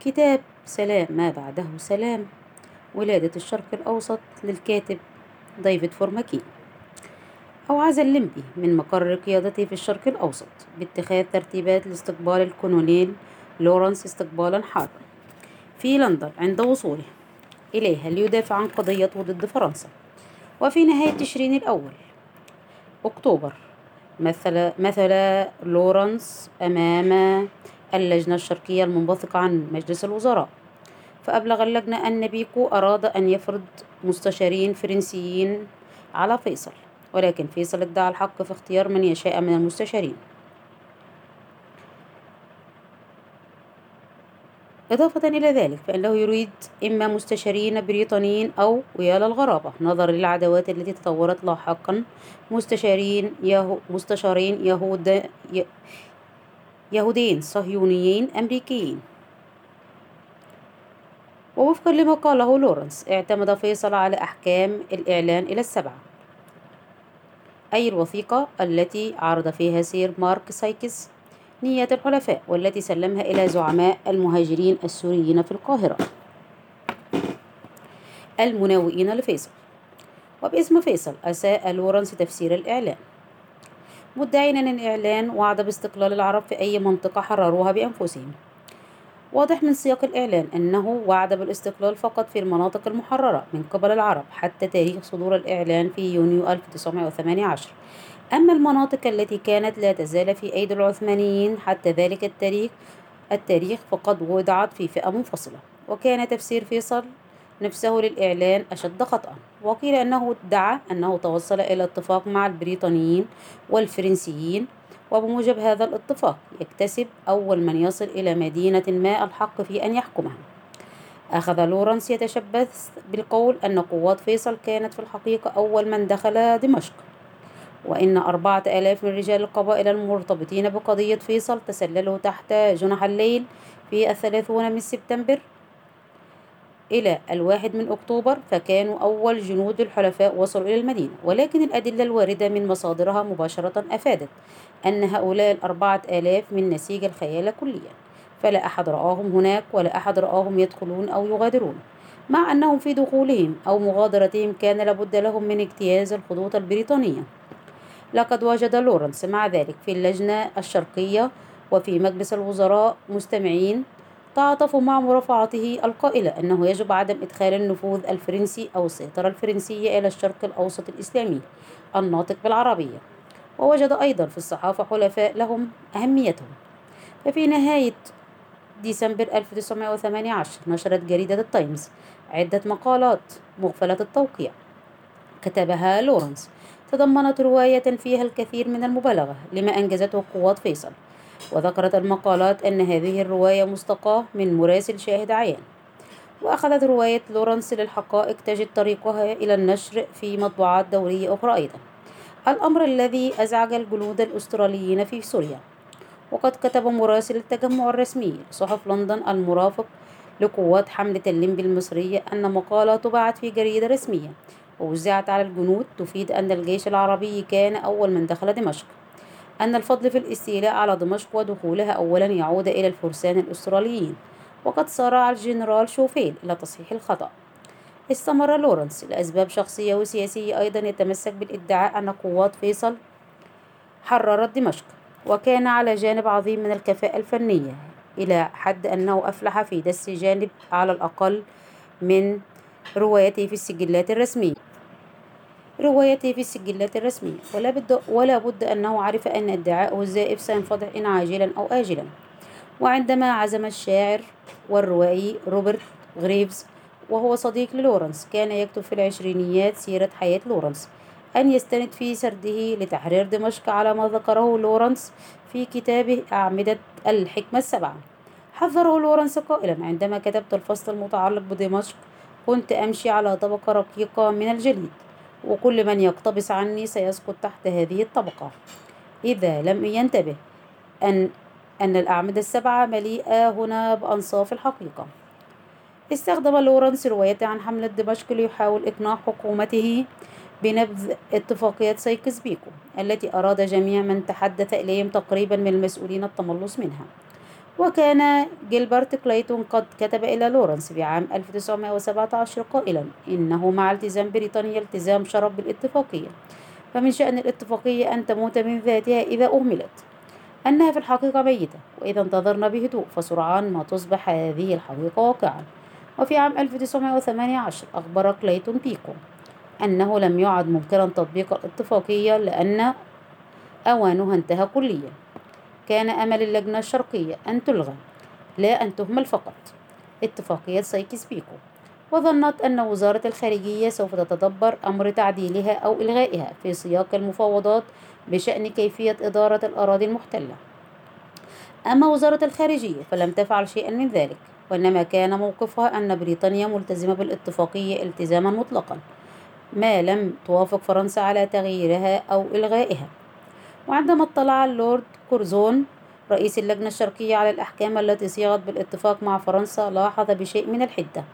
كتاب سلام ما بعده سلام. ولادة الشرق الأوسط للكاتب ديفيد فورماكين أوعز اللنبي من مقر قيادته في الشرق الأوسط باتخاذ ترتيبات لاستقبال الكولونيل لورنس استقبالا حارا في لندن عند وصوله. إليها ليدافع عن قضيته ضد فرنسا. وفي نهاية تشرين الأول أكتوبر مثل مثل لورنس أمام اللجنة الشرقية المنبثقة عن مجلس الوزراء. فأبلغ اللجنة أن بيكو أراد أن يفرض مستشارين فرنسيين على فيصل ولكن فيصل ادعى الحق في اختيار من يشاء من المستشارين. إضافة إلى ذلك فإنه يريد إما مستشارين بريطانيين أو ويا للغرابة نظرا للعداوات التي تطورت لاحقا مستشارين يهو مستشارين يهود يهوديين صهيونيين أمريكيين. ووفقا لما قاله لورنس اعتمد فيصل على أحكام الإعلان إلى السبعة. أي الوثيقة التي عرض فيها سير مارك سايكس نيات الحلفاء والتي سلمها إلى زعماء المهاجرين السوريين في القاهرة. المناوئين لفيصل. وباسم فيصل أساء لورنس تفسير الإعلان. مدعين أن الإعلان وعد باستقلال العرب في أي منطقة حرروها بأنفسهم. واضح من سياق الإعلان أنه وعد بالاستقلال فقط في المناطق المحررة من قبل العرب حتى تاريخ صدور الإعلان في يونيو 1918 أما المناطق التي كانت لا تزال في أيدي العثمانيين حتى ذلك التاريخ التاريخ فقد وضعت في فئة منفصلة. وكان تفسير فيصل نفسه للإعلان أشد خطأ. وقيل أنه ادعى أنه توصل إلى اتفاق مع البريطانيين والفرنسيين وبموجب هذا الاتفاق يكتسب أول من يصل إلى مدينة ما الحق في أن يحكمها. أخذ لورنس يتشبث بالقول أن قوات فيصل كانت في الحقيقة أول من دخل دمشق. وإن أربعة آلاف من رجال القبائل المرتبطين بقضية فيصل تسللوا تحت جنح الليل في الثلاثون من سبتمبر إلى الواحد من أكتوبر فكانوا أول جنود الحلفاء وصلوا إلى المدينة. ولكن الأدلة الواردة من مصادرها مباشرة أفادت أن هؤلاء الأربعة آلاف من نسيج الخيال كليا. فلا أحد رآهم هناك ولا أحد رآهم يدخلون أو يغادرون. مع أنهم في دخولهم أو مغادرتهم كان لابد لهم من اجتياز الخطوط البريطانية. لقد وجد لورنس مع ذلك في اللجنة الشرقية وفي مجلس الوزراء مستمعين تعاطفوا مع مرافعته القائلة أنه يجب عدم إدخال النفوذ الفرنسي أو السيطرة الفرنسية إلى الشرق الأوسط الإسلامي الناطق بالعربية. ووجد أيضا في الصحافة حلفاء لهم أهميتهم. ففي نهاية ديسمبر 1918 نشرت جريدة التايمز عدة مقالات مغفلة التوقيع. كتبها لورنس تضمنت رواية فيها الكثير من المبالغة لما أنجزته قوات فيصل. وذكرت المقالات أن هذه الرواية مستقاة من مراسل شاهد عيان. وأخذت رواية لورنس للحقائق تجد طريقها إلى النشر في مطبوعات دولية أخرى أيضا. الأمر الذي أزعج الجنود الأستراليين في سوريا. وقد كتب مراسل التجمع الرسمي لصحف لندن المرافق لقوات حملة الليمبي المصرية أن مقالة طبعت في جريدة رسمية ووزعت على الجنود تفيد أن الجيش العربي كان أول من دخل دمشق. أن الفضل في الاستيلاء على دمشق ودخولها أولا يعود إلى الفرسان الأستراليين وقد سارع الجنرال شوفيل إلى تصحيح الخطأ. استمر لورنس لأسباب شخصية وسياسية أيضا يتمسك بالادعاء أن قوات فيصل حررت دمشق وكان على جانب عظيم من الكفاءة الفنية إلى حد أنه أفلح في دس جانب على الأقل من روايته في السجلات الرسمية. روايته في السجلات الرسمية. ولا بد, ولا بد أنه عرف أن ادعاءه الزائف سينفضح إن عاجلا أو آجلا. وعندما عزم الشاعر والروائي روبرت غريفز وهو صديق للورنس كان يكتب في العشرينيات سيرة حياة لورنس أن يستند في سرده لتحرير دمشق على ما ذكره لورنس في كتابه أعمدة الحكمة السبعة. حذره لورنس قائلا عندما كتبت الفصل المتعلق بدمشق كنت أمشي على طبقة رقيقة من الجليد. وكل من يقتبس عني سيسقط تحت هذه الطبقة. إذا لم ينتبه أن أن الأعمدة السبعة مليئة هنا بأنصاف الحقيقة. استخدم لورنس روايته عن حملة دمشق ليحاول إقناع حكومته بنبذ اتفاقية سايكس بيكو التي أراد جميع من تحدث إليهم تقريبا من المسؤولين التملص منها. وكان جيلبرت كلايتون قد كتب إلى لورنس في عام 1917 قائلا إنه مع التزام بريطانيا التزام شرف بالاتفاقية فمن شأن الاتفاقية أن تموت من ذاتها إذا أهملت أنها في الحقيقة ميتة وإذا انتظرنا بهدوء فسرعان ما تصبح هذه الحقيقة واقعا. وفي عام 1918 أخبر كلايتون بيكو أنه لم يعد ممكنا تطبيق الاتفاقية لأن أوانها انتهى كليا. كان أمل اللجنة الشرقية أن تلغى لا أن تهمل فقط. اتفاقية سايكس بيكو وظنت أن وزارة الخارجية سوف تتدبر أمر تعديلها أو إلغائها في سياق المفاوضات بشأن كيفية إدارة الأراضي المحتلة. أما وزارة الخارجية فلم تفعل شيئا من ذلك وإنما كان موقفها أن بريطانيا ملتزمة بالاتفاقية التزاما مطلقا ما لم توافق فرنسا على تغييرها أو إلغائها. وعندما اطلع اللورد كورزون رئيس اللجنة الشرقية على الأحكام التي صيغت بالاتفاق مع فرنسا لاحظ بشيء من الحدة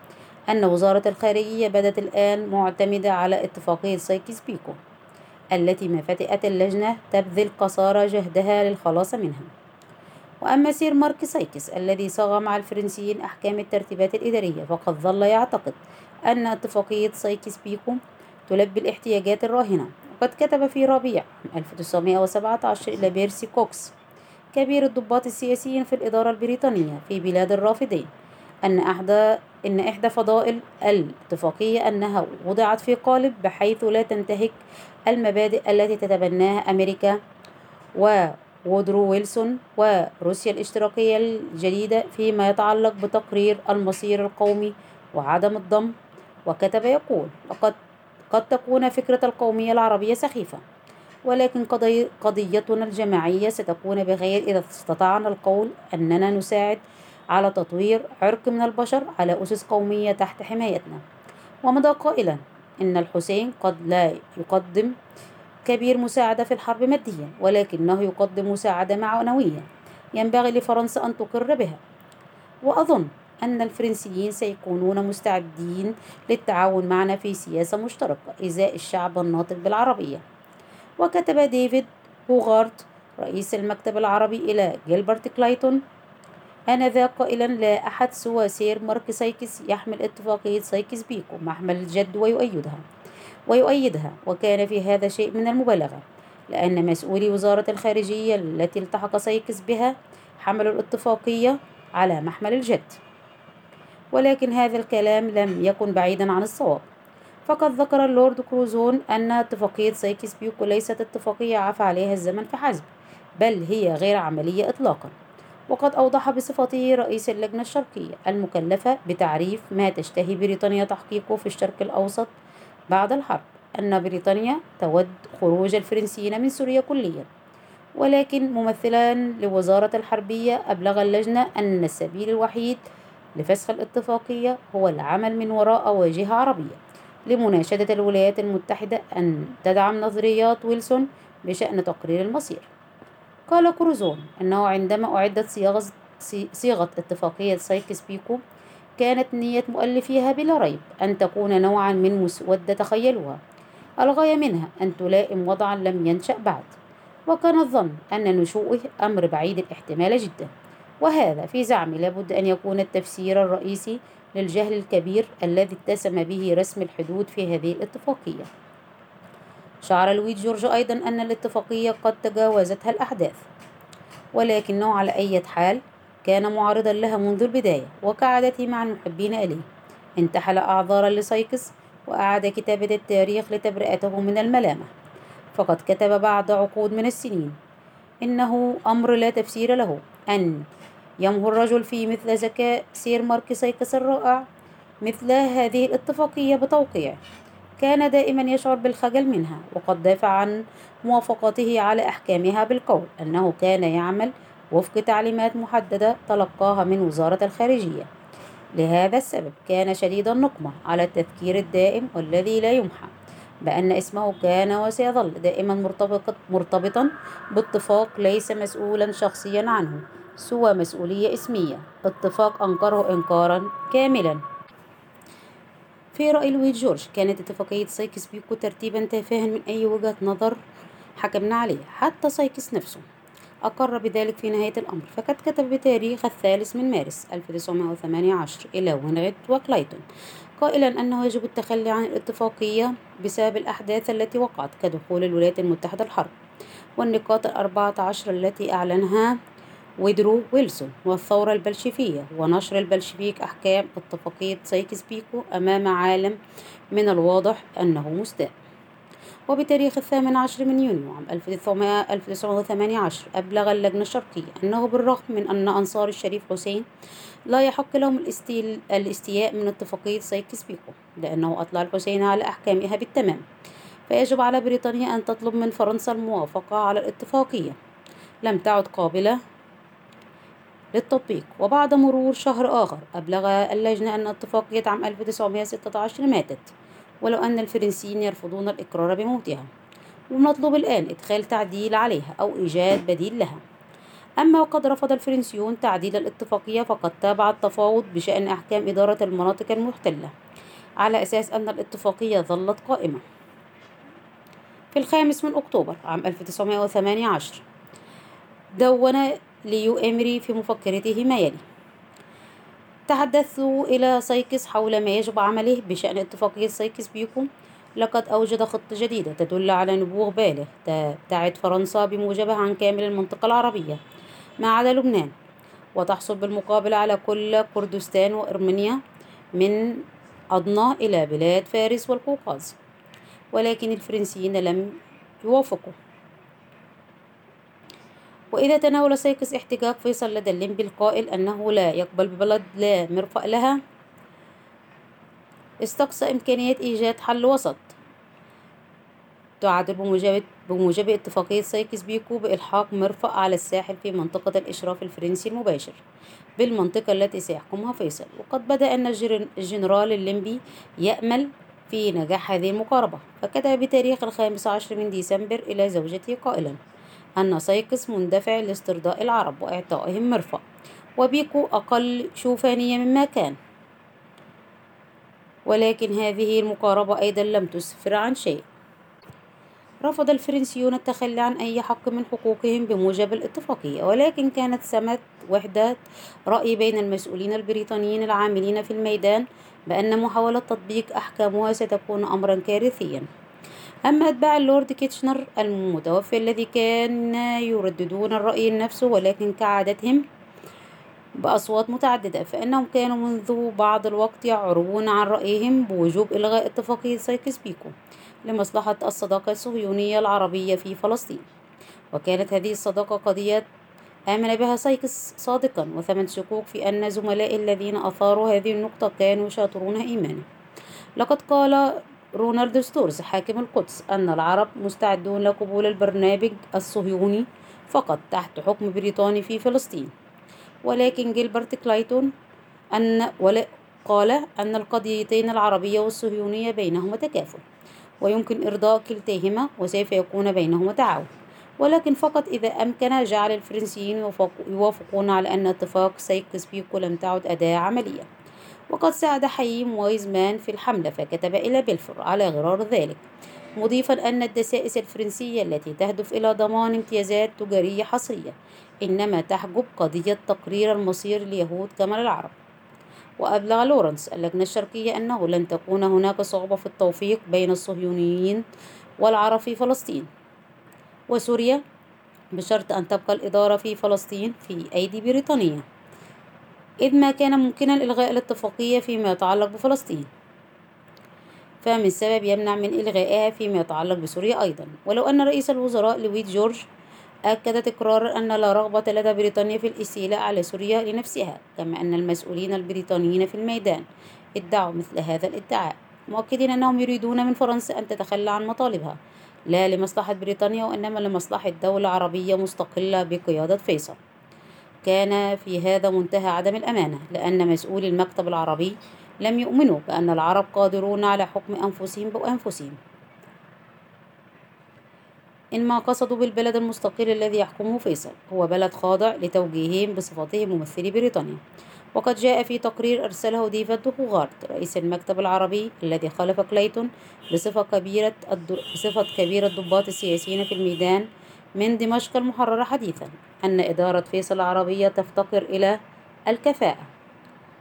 أن وزارة الخارجية بدت الآن معتمدة على اتفاقية سايكس بيكو التي ما فتئت اللجنة تبذل قصارى جهدها للخلاص منها. وأما سير مارك سايكس الذي صاغ مع الفرنسيين أحكام الترتيبات الإدارية فقد ظل يعتقد أن اتفاقية سايكس بيكو تلبي الاحتياجات الراهنة وقد كتب في ربيع 1917 إلى بيرسي كوكس كبير الضباط السياسيين في الإدارة البريطانية في بلاد الرافدين أن إحدى إن إحدى فضائل الاتفاقية أنها وضعت في قالب بحيث لا تنتهك المبادئ التي تتبناها أمريكا وودرو ويلسون وروسيا الاشتراكية الجديدة فيما يتعلق بتقرير المصير القومي وعدم الضم وكتب يقول لقد قد تكون فكرة القومية العربية سخيفة ولكن قضي قضيتنا الجماعية ستكون بخير إذا استطعنا القول أننا نساعد على تطوير عرق من البشر على أسس قومية تحت حمايتنا. ومضى قائلا إن الحسين قد لا يقدم كبير مساعدة في الحرب ماديا ولكنه يقدم مساعدة معنوية ينبغي لفرنسا أن تقر بها. وأظن أن الفرنسيين سيكونون مستعدين للتعاون معنا في سياسة مشتركة إزاء الشعب الناطق بالعربية. وكتب ديفيد هوغارت رئيس المكتب العربي إلى جيلبرت كلايتون آنذاك قائلا لا أحد سوى سير مارك سايكس يحمل اتفاقية سايكس بيكو محمل الجد ويؤيدها ويؤيدها وكان في هذا شيء من المبالغة لأن مسؤولي وزارة الخارجية التي التحق سايكس بها حملوا الاتفاقية على محمل الجد. ولكن هذا الكلام لم يكن بعيدا عن الصواب. فقد ذكر اللورد كروزون أن اتفاقية سايكس بيكو ليست اتفاقية عفا عليها الزمن فحسب بل هي غير عملية إطلاقا. وقد أوضح بصفته رئيس اللجنة الشرقية المكلفة بتعريف ما تشتهي بريطانيا تحقيقه في الشرق الأوسط بعد الحرب أن بريطانيا تود خروج الفرنسيين من سوريا كليا. ولكن ممثلا لوزارة الحربية أبلغ اللجنة أن السبيل الوحيد لفسخ الاتفاقية هو العمل من وراء واجهة عربية. لمناشدة الولايات المتحدة أن تدعم نظريات ويلسون بشأن تقرير المصير. قال كروزون أنه عندما أعدت صياغة, صيغة اتفاقية سايكس بيكو كانت نية مؤلفيها بلا ريب أن تكون نوعا من مسودة تخيلها. الغاية منها أن تلائم وضعا لم ينشأ بعد. وكان الظن أن نشوئه أمر بعيد الاحتمال جدا. وهذا في زعمي لابد أن يكون التفسير الرئيسي للجهل الكبير الذي اتسم به رسم الحدود في هذه الاتفاقية. شعر لويد جورج أيضا أن الاتفاقية قد تجاوزتها الأحداث ولكنه على أي حال كان معارضا لها منذ البداية وكعادته مع المحبين إليه. انتحل أعذارا لسايكس وأعاد كتابة التاريخ لتبرئته من الملامة. فقد كتب بعد عقود من السنين. إنه أمر لا تفسير له أن يمهر الرجل في مثل ذكاء سير مارك سايكس الرائع مثل هذه الاتفاقية بتوقيعه كان دائما يشعر بالخجل منها وقد دافع عن موافقته على أحكامها بالقول أنه كان يعمل وفق تعليمات محددة تلقاها من وزارة الخارجية. لهذا السبب كان شديد النقمة على التذكير الدائم والذي لا يمحى بأن اسمه كان وسيظل دائما مرتبط مرتبطا باتفاق ليس مسؤولا شخصيا عنه سوى مسؤولية اسمية. اتفاق أنكره إنكارا كاملا. في رأي لويد جورج كانت اتفاقية سايكس بيكو ترتيبا تافها من أي وجهة نظر حكمنا عليه حتى سايكس نفسه أقر بذلك في نهاية الأمر. فقد كتب بتاريخ الثالث من مارس 1918 إلى وينغيت وكلايتون قائلا أنه يجب التخلي عن الاتفاقية بسبب الأحداث التي وقعت كدخول الولايات المتحدة الحرب والنقاط الأربعة عشر التي أعلنها وودرو ويلسون والثورة البلشفية ونشر البلشفيك أحكام اتفاقية سايكس بيكو أمام عالم من الواضح أنه مستاء. وبتاريخ الثامن عشر من يونيو عام 1918 أبلغ اللجنة الشرقية أنه بالرغم من أن أنصار الشريف حسين لا يحق لهم الاستياء من اتفاقية سايكس بيكو لأنه أطلع الحسين على أحكامها بالتمام. فيجب على بريطانيا أن تطلب من فرنسا الموافقة على الاتفاقية. لم تعد قابلة للتطبيق. وبعد مرور شهر آخر أبلغ اللجنة أن اتفاقية عام 1916 ماتت ولو أن الفرنسيين يرفضون الإقرار بموتها. ومطلوب الآن إدخال تعديل عليها أو إيجاد بديل لها. أما وقد رفض الفرنسيون تعديل الاتفاقية فقد تابع التفاوض بشأن أحكام إدارة المناطق المحتلة على أساس أن الاتفاقية ظلت قائمة. في الخامس من أكتوبر عام 1918 دون ليو إمري في مفكرته ما يلي. تحدثت إلى سايكس حول ما يجب عمله بشأن اتفاقية سايكس بيكو لقد أوجد خطة جديدة تدل على نبوغ بالغ تبتعد فرنسا بموجبها عن كامل المنطقة العربية ما عدا لبنان. وتحصل بالمقابل على كل كردستان وأرمينيا من أدنة إلى بلاد فارس والقوقاز. ولكن الفرنسيين لم يوافقوا. وإذ تناول سايكس احتجاج فيصل لدى اللنبي القائل أنه لا يقبل ببلد لا مرفأ لها. استقصى إمكانية إيجاد حل وسط. تعدل بموجب بموجب اتفاقية سايكس بيكو بإلحاق مرفأ على الساحل في منطقة الإشراف الفرنسي المباشر بالمنطقة التي سيحكمها فيصل. وقد بدا أن الجنرال اللنبي يأمل في نجاح هذه المقاربة فكتب بتاريخ الخامس عشر من ديسمبر إلى زوجته قائلا أن سايكس مندفع لاسترضاء العرب وإعطائهم مرفأ وبيكو أقل شوفانية مما كان. ولكن هذه المقاربة أيضا لم تسفر عن شيء. رفض الفرنسيون التخلي عن أي حق من حقوقهم بموجب الاتفاقية ولكن كانت سمت وحدة رأي بين المسؤولين البريطانيين العاملين في الميدان بأن محاولة تطبيق أحكامها ستكون أمرا كارثيا. أما أتباع اللورد كيتشنر المتوفي الذي كان يرددون الرأي نفسه ولكن كعادتهم بأصوات متعددة فإنهم كانوا منذ بعض الوقت يعربون عن رأيهم بوجوب إلغاء اتفاقية سايكس بيكو لمصلحة الصداقة الصهيونية العربية في فلسطين. وكانت هذه الصداقة قضية آمن بها سايكس صادقا وثمة شكوك في أن زملائه الذين أثاروا هذه النقطة كانوا يشاطرون إيمانه لقد قال رونالد ستورز حاكم القدس أن العرب مستعدون لقبول البرنامج الصهيوني فقط تحت حكم بريطاني في فلسطين. ولكن جيلبرت كلايتون أن قال أن القضيتين العربية والصهيونية بينهما تكافل ويمكن إرضاء كلتيهما وسوف يكون بينهما تعاون. ولكن فقط إذا أمكن جعل الفرنسيين يوافقون على أن اتفاق سايكس بيكو لم تعد أداة عملية. وقد ساعد حييم وايزمان في الحملة فكتب إلى بلفور على غرار ذلك مضيفا أن الدسائس الفرنسية التي تهدف إلى ضمان امتيازات تجارية حصرية إنما تحجب قضية تقرير المصير اليهود كما للعرب. وأبلغ لورنس اللجنة الشرقية أنه لن تكون هناك صعوبة في التوفيق بين الصهيونيين والعرب في فلسطين. وسوريا بشرط أن تبقى الإدارة في فلسطين في أيدي بريطانية إذ ما كان ممكنا إلغاء الاتفاقية فيما يتعلق بفلسطين. فمن سبب يمنع من إلغائها فيما يتعلق بسوريا أيضا. ولو أن رئيس الوزراء لويد جورج أكد تكرارا أن لا رغبة لدى بريطانيا في الاستيلاء على سوريا لنفسها كما أن المسؤولين البريطانيين في الميدان ادعوا مثل هذا الادعاء مؤكدين أنهم يريدون من فرنسا أن تتخلى عن مطالبها لا لمصلحة بريطانيا وإنما لمصلحة دولة عربية مستقلة بقيادة فيصل. كان في هذا منتهى عدم الأمانة لأن مسؤولي المكتب العربي لم يؤمنوا بأن العرب قادرون على حكم أنفسهم بأنفسهم. إنما قصدوا بالبلد المستقل الذي يحكمه فيصل هو بلد خاضع لتوجيههم بصفته ممثلي بريطانيا. وقد جاء في تقرير أرسله ديفيد هوغارد رئيس المكتب العربي الذي خلف كليتون بصفة كبيرة بصفة كبير الضباط السياسيين في الميدان من دمشق المحررة حديثا أن إدارة فيصل العربية تفتقر إلى الكفاءة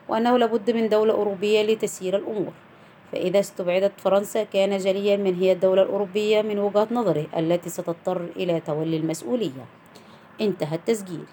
وأنه لابد من دولة أوروبية لتسيير الأمور. فإذا استبعدت فرنسا كان جليا من هي الدولة الأوروبية من وجهة نظره التي ستضطر إلى تولي المسؤولية. انتهى التسجيل.